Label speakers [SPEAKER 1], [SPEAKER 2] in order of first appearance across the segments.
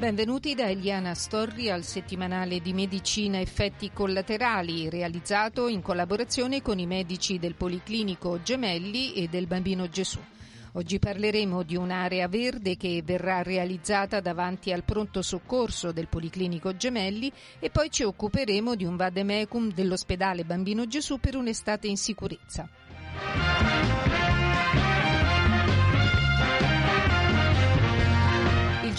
[SPEAKER 1] Benvenuti da Eliana Storri al settimanale di Medicina Effetti Collaterali, realizzato in collaborazione con i medici del Policlinico Gemelli e del Bambino Gesù. Oggi parleremo di un'area verde che verrà realizzata davanti al pronto soccorso del Policlinico Gemelli e poi ci occuperemo di un vademecum dell'ospedale Bambino Gesù per un'estate in sicurezza.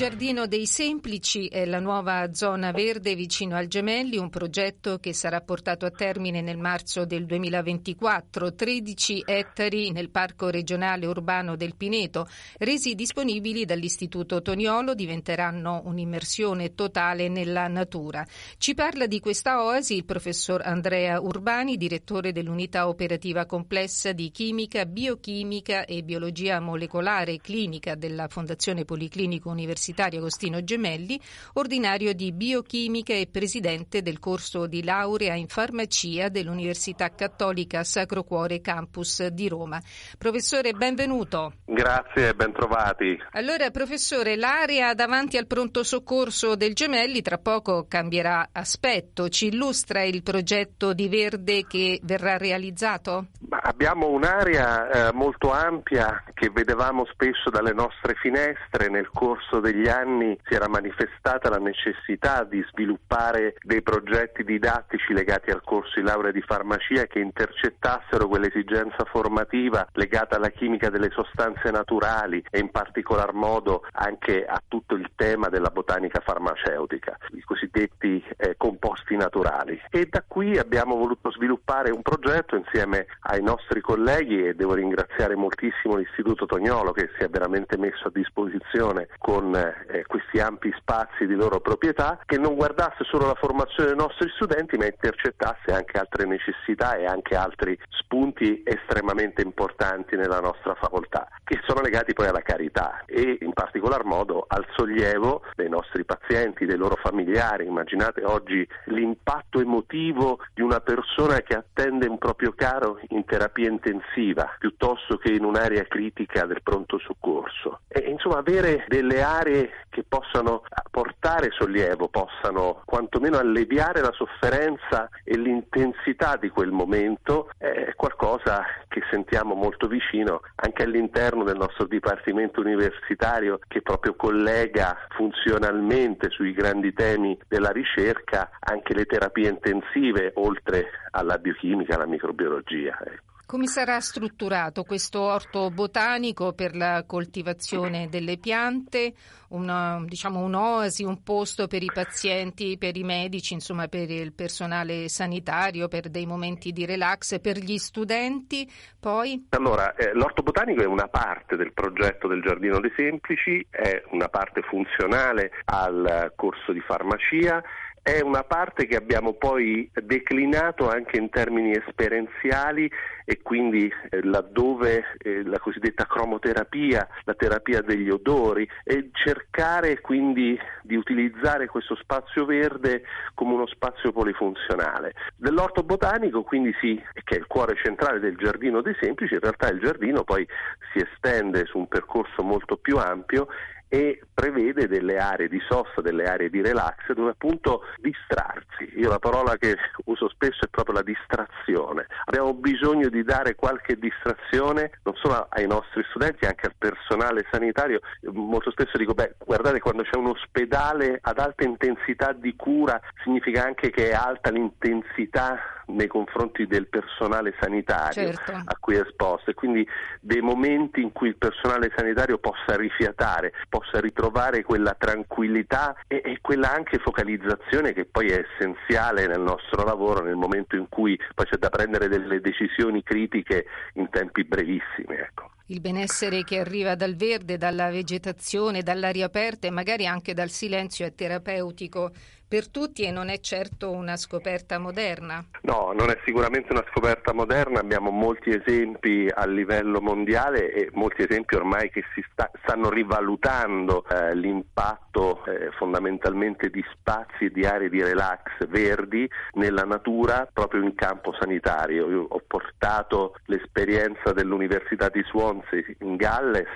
[SPEAKER 1] Giardino dei Semplici è la nuova zona verde vicino al Gemelli, un progetto che sarà portato a termine nel marzo del 2024. 13 ettari nel Parco regionale urbano del Pineto, resi disponibili dall'Istituto Toniolo, diventeranno un'immersione totale nella natura. Ci parla di questa oasi il professor Andrea Urbani, direttore dell'unità operativa complessa di chimica, biochimica e biologia molecolare clinica della Fondazione Policlinico Universitario universitario Agostino Gemelli, ordinario di biochimica e presidente del corso di laurea in farmacia dell'Università Cattolica Sacro Cuore Campus di Roma. Professore, benvenuto.
[SPEAKER 2] Grazie e bentrovati.
[SPEAKER 1] Allora, professore, l'area davanti al pronto soccorso del Gemelli tra poco cambierà aspetto. Ci illustra il progetto di verde che verrà realizzato?
[SPEAKER 2] abbiamo un'area eh, molto ampia che vedevamo spesso dalle nostre finestre nel corso degli negli anni si era manifestata la necessità di sviluppare dei progetti didattici legati al corso di laurea di farmacia che intercettassero quell'esigenza formativa legata alla chimica delle sostanze naturali e in particolar modo anche a tutto il tema della botanica farmaceutica, i cosiddetti eh, composti naturali. E da qui abbiamo voluto sviluppare un progetto insieme ai nostri colleghi e devo ringraziare moltissimo l'Istituto Tognolo che si è veramente messo a disposizione con eh, eh, questi ampi spazi di loro proprietà, che non guardasse solo la formazione dei nostri studenti, ma intercettasse anche altre necessità e anche altri spunti estremamente importanti nella nostra facoltà, che sono legati poi alla carità e in particolar modo al sollievo dei nostri pazienti, dei loro familiari. Immaginate oggi l'impatto emotivo di una persona che attende un proprio caro in terapia intensiva piuttosto che in un'area critica del pronto soccorso. E, insomma, avere delle aree che possano portare sollievo, possano quantomeno alleviare la sofferenza e l'intensità di quel momento è qualcosa che sentiamo molto vicino anche all'interno del nostro dipartimento universitario che proprio collega funzionalmente sui grandi temi della ricerca anche le terapie intensive oltre alla biochimica, alla microbiologia. Ecco.
[SPEAKER 1] Come sarà strutturato questo orto botanico per la coltivazione delle piante? Una, diciamo un'oasi, un posto per i pazienti, per i medici, insomma per il personale sanitario, per dei momenti di relax, per gli studenti? Poi?
[SPEAKER 2] Allora, eh, l'orto botanico è una parte del progetto del Giardino dei Semplici, è una parte funzionale al corso di farmacia è una parte che abbiamo poi declinato anche in termini esperienziali e quindi eh, laddove eh, la cosiddetta cromoterapia, la terapia degli odori e cercare quindi di utilizzare questo spazio verde come uno spazio polifunzionale. Dell'orto botanico quindi sì, che è il cuore centrale del giardino dei semplici, in realtà il giardino poi si estende su un percorso molto più ampio e prevede delle aree di sosta, delle aree di relax dove appunto distrarsi. Io la parola che uso spesso è proprio la distrazione. Abbiamo bisogno di dare qualche distrazione non solo ai nostri studenti, anche al personale sanitario. Molto spesso dico, beh, guardate quando c'è un ospedale ad alta intensità di cura significa anche che è alta l'intensità nei confronti del personale sanitario certo. a cui è esposto e quindi dei momenti in cui il personale sanitario possa rifiatare, possa ritrovare quella tranquillità e, e, quella anche focalizzazione che poi è essenziale nel nostro lavoro nel momento in cui poi c'è da prendere delle decisioni critiche in tempi brevissimi. Ecco.
[SPEAKER 1] Il benessere che arriva dal verde, dalla vegetazione, dall'aria aperta e magari anche dal silenzio è terapeutico per tutti e non è certo una scoperta moderna.
[SPEAKER 2] No, non è sicuramente una scoperta moderna, abbiamo molti esempi a livello mondiale e molti esempi ormai che sta, stanno rivalutando eh, l'impatto eh, fondamentalmente di spazi e di aree di relax verdi nella natura proprio in campo sanitario. Io ho portato l'esperienza dell'Università di Swansea in Galles,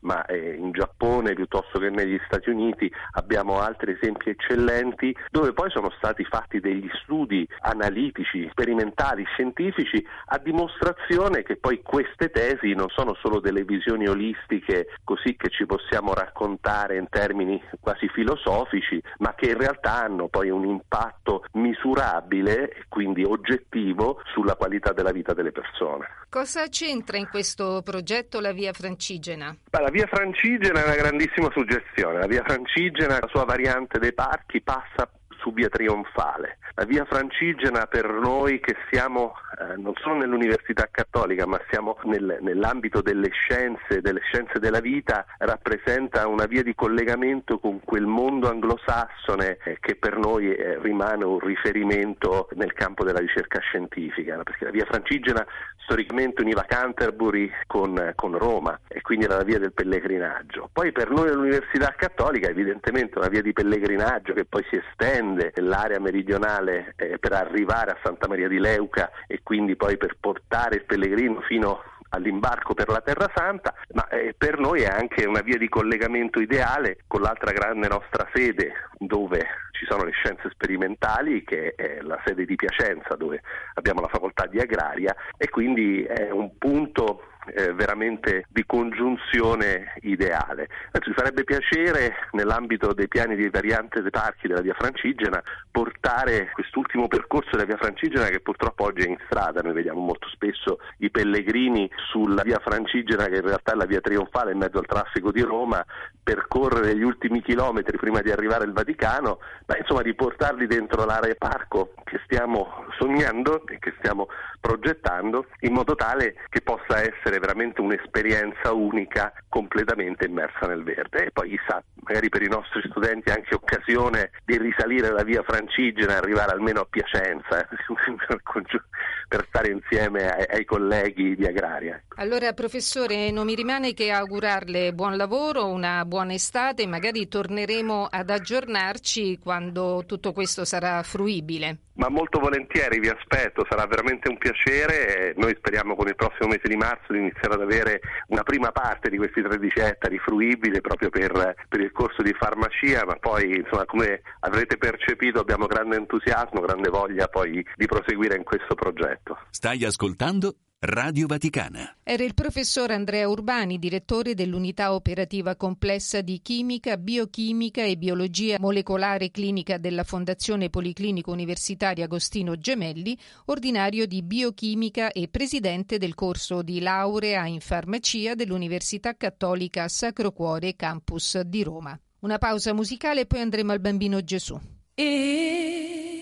[SPEAKER 2] ma eh, in Giappone piuttosto che negli Stati Uniti abbiamo altri esempi eccellenti dove poi sono stati fatti degli studi analitici, sperimentali, scientifici a dimostrazione che poi queste tesi non sono solo delle visioni olistiche così che ci possiamo raccontare in termini quasi filosofici, ma che in realtà hanno poi un impatto misurabile quindi oggettivo sulla qualità della vita delle persone.
[SPEAKER 1] Cosa c'entra in questo progetto la Via Francigena?
[SPEAKER 2] Beh, la Via Francigena è una grandissima suggestione. La Via Francigena, la sua variante dei parchi, passa su via Trionfale. La via Francigena per noi che siamo eh, non solo nell'Università Cattolica ma siamo nel, nell'ambito delle scienze, delle scienze della vita, rappresenta una via di collegamento con quel mondo anglosassone eh, che per noi eh, rimane un riferimento nel campo della ricerca scientifica, perché la via Francigena storicamente univa Canterbury con, con, Roma e quindi era la via del pellegrinaggio. Poi per noi l'Università Cattolica evidentemente una via di pellegrinaggio che poi si estende nell'area meridionale eh, per arrivare a Santa Maria di Leuca e quindi poi per portare il pellegrino fino all'imbarco per la Terra Santa, ma eh, per noi è anche una via di collegamento ideale con l'altra grande nostra sede dove ci sono le scienze sperimentali, che è la sede di Piacenza dove abbiamo la facoltà di agraria e quindi è un punto eh, veramente di congiunzione ideale. Adesso ci farebbe piacere nell'ambito dei piani di variante dei parchi della via Francigena portare quest'ultimo percorso della via Francigena che purtroppo oggi è in strada, noi vediamo molto spesso i pellegrini sulla via Francigena che in realtà è la via trionfale in mezzo al traffico di Roma percorrere gli ultimi chilometri prima di arrivare al Vaticano, ma insomma di portarli dentro l'area parco che stiamo sognando e che stiamo progettando in modo tale che possa essere veramente un'esperienza unica completamente immersa nel verde. E poi chissà, magari per i nostri studenti anche occasione di risalire la via Francigena arrivare almeno a Piacenza eh, per stare insieme ai, ai colleghi di Agraria.
[SPEAKER 1] Allora professore, non mi rimane che augurarle buon lavoro, una buona estate, magari torneremo ad aggiornarci quando tutto questo sarà fruibile.
[SPEAKER 2] Ma molto volentieri vi aspetto, sarà veramente un piacere. Noi speriamo con il prossimo mese di marzo di iniziare ad avere una prima parte di questi 13 ettari fruibile proprio per, per il corso di farmacia, ma poi insomma come avrete percepito abbiamo grande entusiasmo, grande voglia poi di proseguire in questo progetto.
[SPEAKER 3] Stai ascoltando Radio Vaticana.
[SPEAKER 1] Era il professor Andrea Urbani, direttore dell'unità operativa complessa di chimica, biochimica e biologia molecolare clinica della Fondazione Policlinico Universitaria Agostino Gemelli, ordinario di biochimica e presidente del corso di laurea in farmacia dell'Università Cattolica Sacro Cuore Campus di Roma. Una pausa musicale e poi andremo al Bambino Gesù.
[SPEAKER 4] If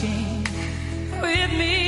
[SPEAKER 4] walking with me.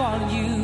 [SPEAKER 4] on you.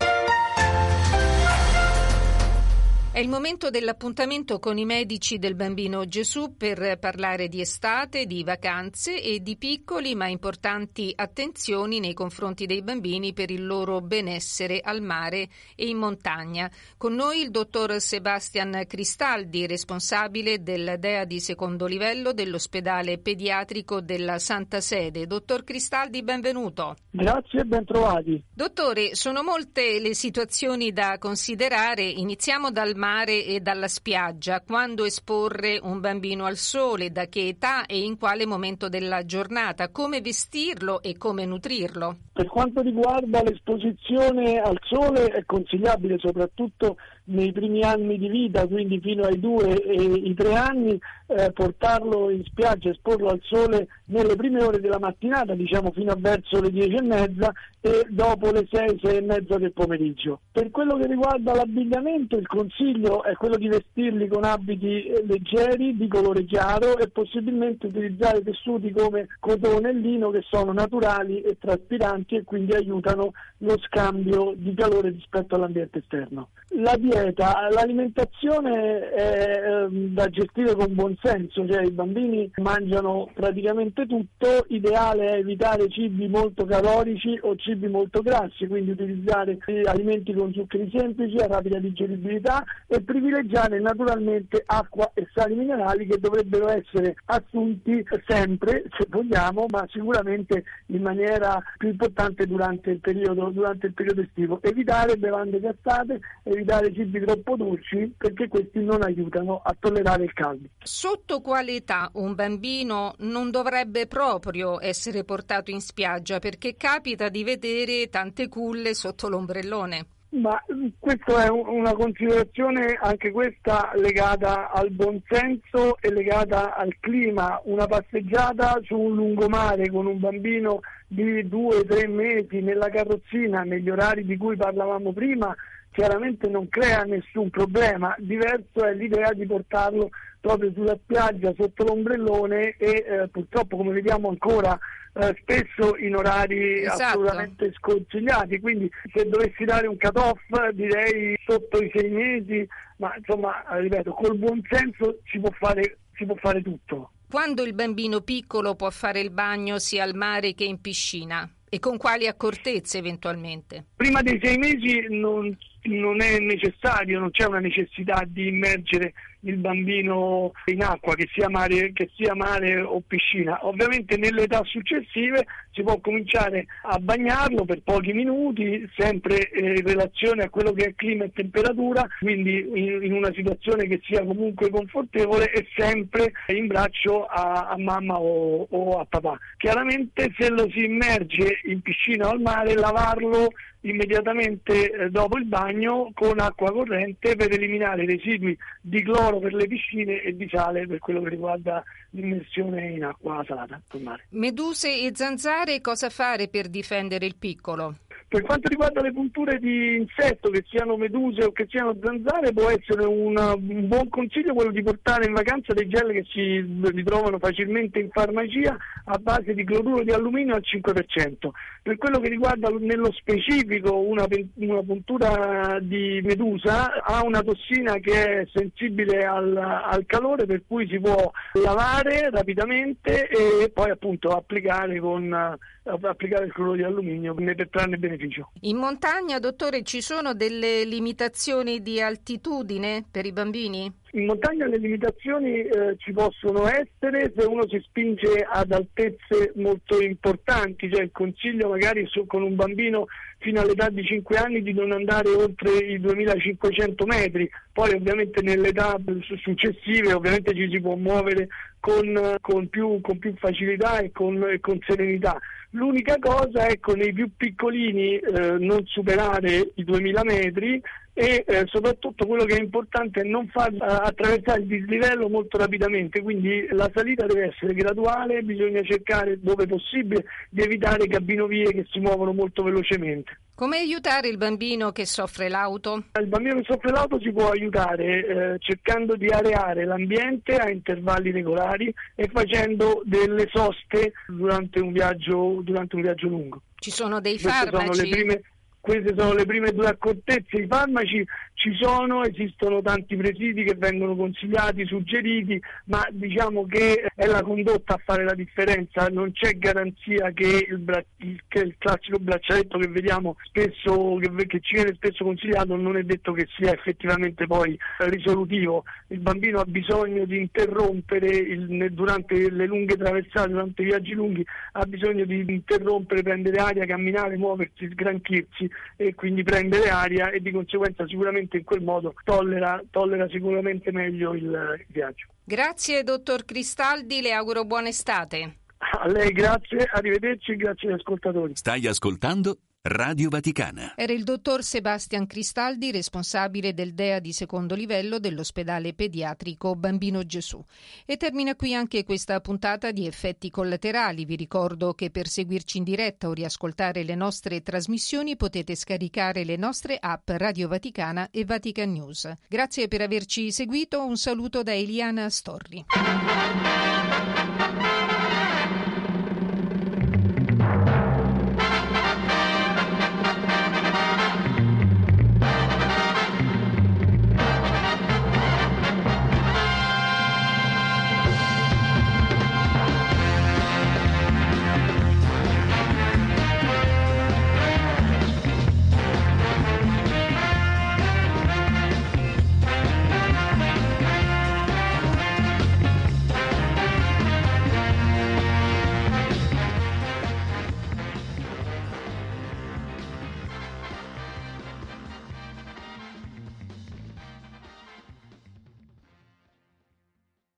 [SPEAKER 1] È il momento dell'appuntamento con i medici del bambino Gesù per parlare di estate, di vacanze e di piccoli ma importanti attenzioni nei confronti dei bambini per il loro benessere al mare e in montagna. Con noi il dottor Sebastian Cristaldi, responsabile del DEA di secondo livello dell'ospedale pediatrico della Santa Sede. Dottor Cristaldi, benvenuto.
[SPEAKER 5] Grazie e ben trovati.
[SPEAKER 1] Dottore, sono molte le situazioni da considerare. Iniziamo dal mare e dalla spiaggia. Quando esporre un bambino al sole, da che età e in quale momento della giornata? Come vestirlo e come nutrirlo?
[SPEAKER 5] Per quanto riguarda l'esposizione al sole è consigliabile soprattutto nei primi anni di vita, quindi fino ai due e i tre anni, eh, portarlo in spiaggia, esporlo al sole nelle prime ore della mattinata, diciamo fino a verso le dieci e mezza e dopo le sei, sei e mezza del pomeriggio. Per quello che riguarda l'abbigliamento, il consiglio è quello di vestirli con abiti eh, leggeri, di colore chiaro e possibilmente utilizzare tessuti come cotone e lino che sono naturali e traspiranti e quindi aiutano lo scambio di calore rispetto all'ambiente esterno. La dieta, l'alimentazione è ehm, da gestire con buon senso, cioè i bambini mangiano praticamente tutto, ideale è evitare cibi molto calorici o cibi molto grassi, quindi utilizzare alimenti con zuccheri semplici, a rapida digeribilità e privilegiare naturalmente acqua e sali minerali che dovrebbero essere assunti sempre, se vogliamo, ma sicuramente in maniera più importante durante il periodo, durante il periodo estivo. Evitare bevande gassate, evitare cibi troppo dolci perché questi non aiutano a tollerare il caldo.
[SPEAKER 1] Sotto quale età un bambino non dovrebbe proprio essere portato in spiaggia perché capita di vedere tante culle sotto l'ombrellone?
[SPEAKER 5] Ma questa è una considerazione anche questa legata al buonsenso e legata al clima. Una passeggiata su un lungomare con un bambino di due o tre mesi nella carrozzina negli orari di cui parlavamo prima chiaramente non crea nessun problema. Diverso è l'idea di portarlo proprio sulla spiaggia sotto l'ombrellone e eh, purtroppo come vediamo ancora eh, spesso in orari esatto. assolutamente sconsigliati, quindi se dovessi dare un cut-off direi sotto i sei mesi, ma insomma, ripeto, col buon senso si può fare, si può fare tutto.
[SPEAKER 1] Quando il bambino piccolo può fare il bagno sia al mare che in piscina? E con quali accortezze eventualmente?
[SPEAKER 5] Prima dei sei mesi non, non è necessario, non c'è una necessità di immergere il bambino in acqua, che sia, mare, che sia mare o piscina. Ovviamente nelle età successive si può cominciare a bagnarlo per pochi minuti, sempre eh, in relazione a quello che è clima e temperatura, quindi in, una situazione che sia comunque confortevole e sempre in braccio a, a mamma o, o a papà. Chiaramente se lo si immerge in piscina o al mare, lavarlo immediatamente eh, dopo il bagno con acqua corrente per eliminare i residui di cloro per le piscine e di sale per quello che riguarda l'immersione in acqua salata.
[SPEAKER 1] Meduse e zanzare cosa fare per difendere il piccolo?
[SPEAKER 5] Per quanto riguarda le punture di insetto, che siano meduse o che siano zanzare, può essere una, un buon consiglio quello di portare in vacanza dei gel che si ritrovano facilmente in farmacia a base di cloruro di alluminio al 5%. Per quello che riguarda nello specifico una, una puntura di medusa, ha una tossina che è sensibile al, al calore, per cui si può lavare rapidamente e poi appunto applicare con applicare il cloro di alluminio per trarne beneficio.
[SPEAKER 1] In montagna, dottore, ci sono delle limitazioni di altitudine per i bambini?
[SPEAKER 5] In montagna le limitazioni eh, ci possono essere se uno si spinge ad altezze molto importanti, cioè il consiglio magari su, con un bambino fino all'età di 5 anni di non andare oltre i 2500 metri, poi ovviamente nelle età successive ovviamente ci si può muovere con, con, più, con più, facilità e con, e con serenità. L'unica cosa è con i più piccolini eh, non superare i 2000 metri e eh, soprattutto quello che è importante è non far eh, attraversare il dislivello molto rapidamente, quindi la salita deve essere graduale, bisogna cercare dove possibile di evitare cabinovie che si muovono molto velocemente.
[SPEAKER 1] Come aiutare il bambino che soffre l'auto?
[SPEAKER 5] Il bambino che soffre l'auto si può aiutare eh, cercando di areare l'ambiente a intervalli regolari e facendo delle soste durante un viaggio, durante un viaggio lungo.
[SPEAKER 1] Ci sono dei Queste farmaci?
[SPEAKER 5] Sono le prime, queste sono le prime due accortezze, i farmaci ci sono, esistono tanti presidi che vengono consigliati, suggeriti, ma diciamo che è la condotta a fare la differenza, non c'è garanzia che il, bra- che il classico braccialetto che vediamo spesso, che, che, ci viene spesso consigliato, non è detto che sia effettivamente poi risolutivo. Il bambino ha bisogno di interrompere il, durante le lunghe traversate, durante i viaggi lunghi, ha bisogno di interrompere, prendere aria, camminare, muoversi, sgranchirsi e quindi prendere aria e di conseguenza sicuramente in quel modo tollera, tollera sicuramente meglio il, il viaggio.
[SPEAKER 1] Grazie dottor Cristaldi, le auguro buona estate.
[SPEAKER 5] A lei grazie, arrivederci, grazie agli ascoltatori.
[SPEAKER 3] Stai ascoltando Radio Vaticana.
[SPEAKER 1] Era il dottor Sebastian Cristaldi, responsabile del DEA di secondo livello dell'ospedale pediatrico Bambino Gesù. E termina qui anche questa puntata di effetti collaterali. Vi ricordo che per seguirci in diretta o riascoltare le nostre trasmissioni potete scaricare le nostre app Radio Vaticana e Vatican News. Grazie per averci seguito. Un saluto da Eliana Storri.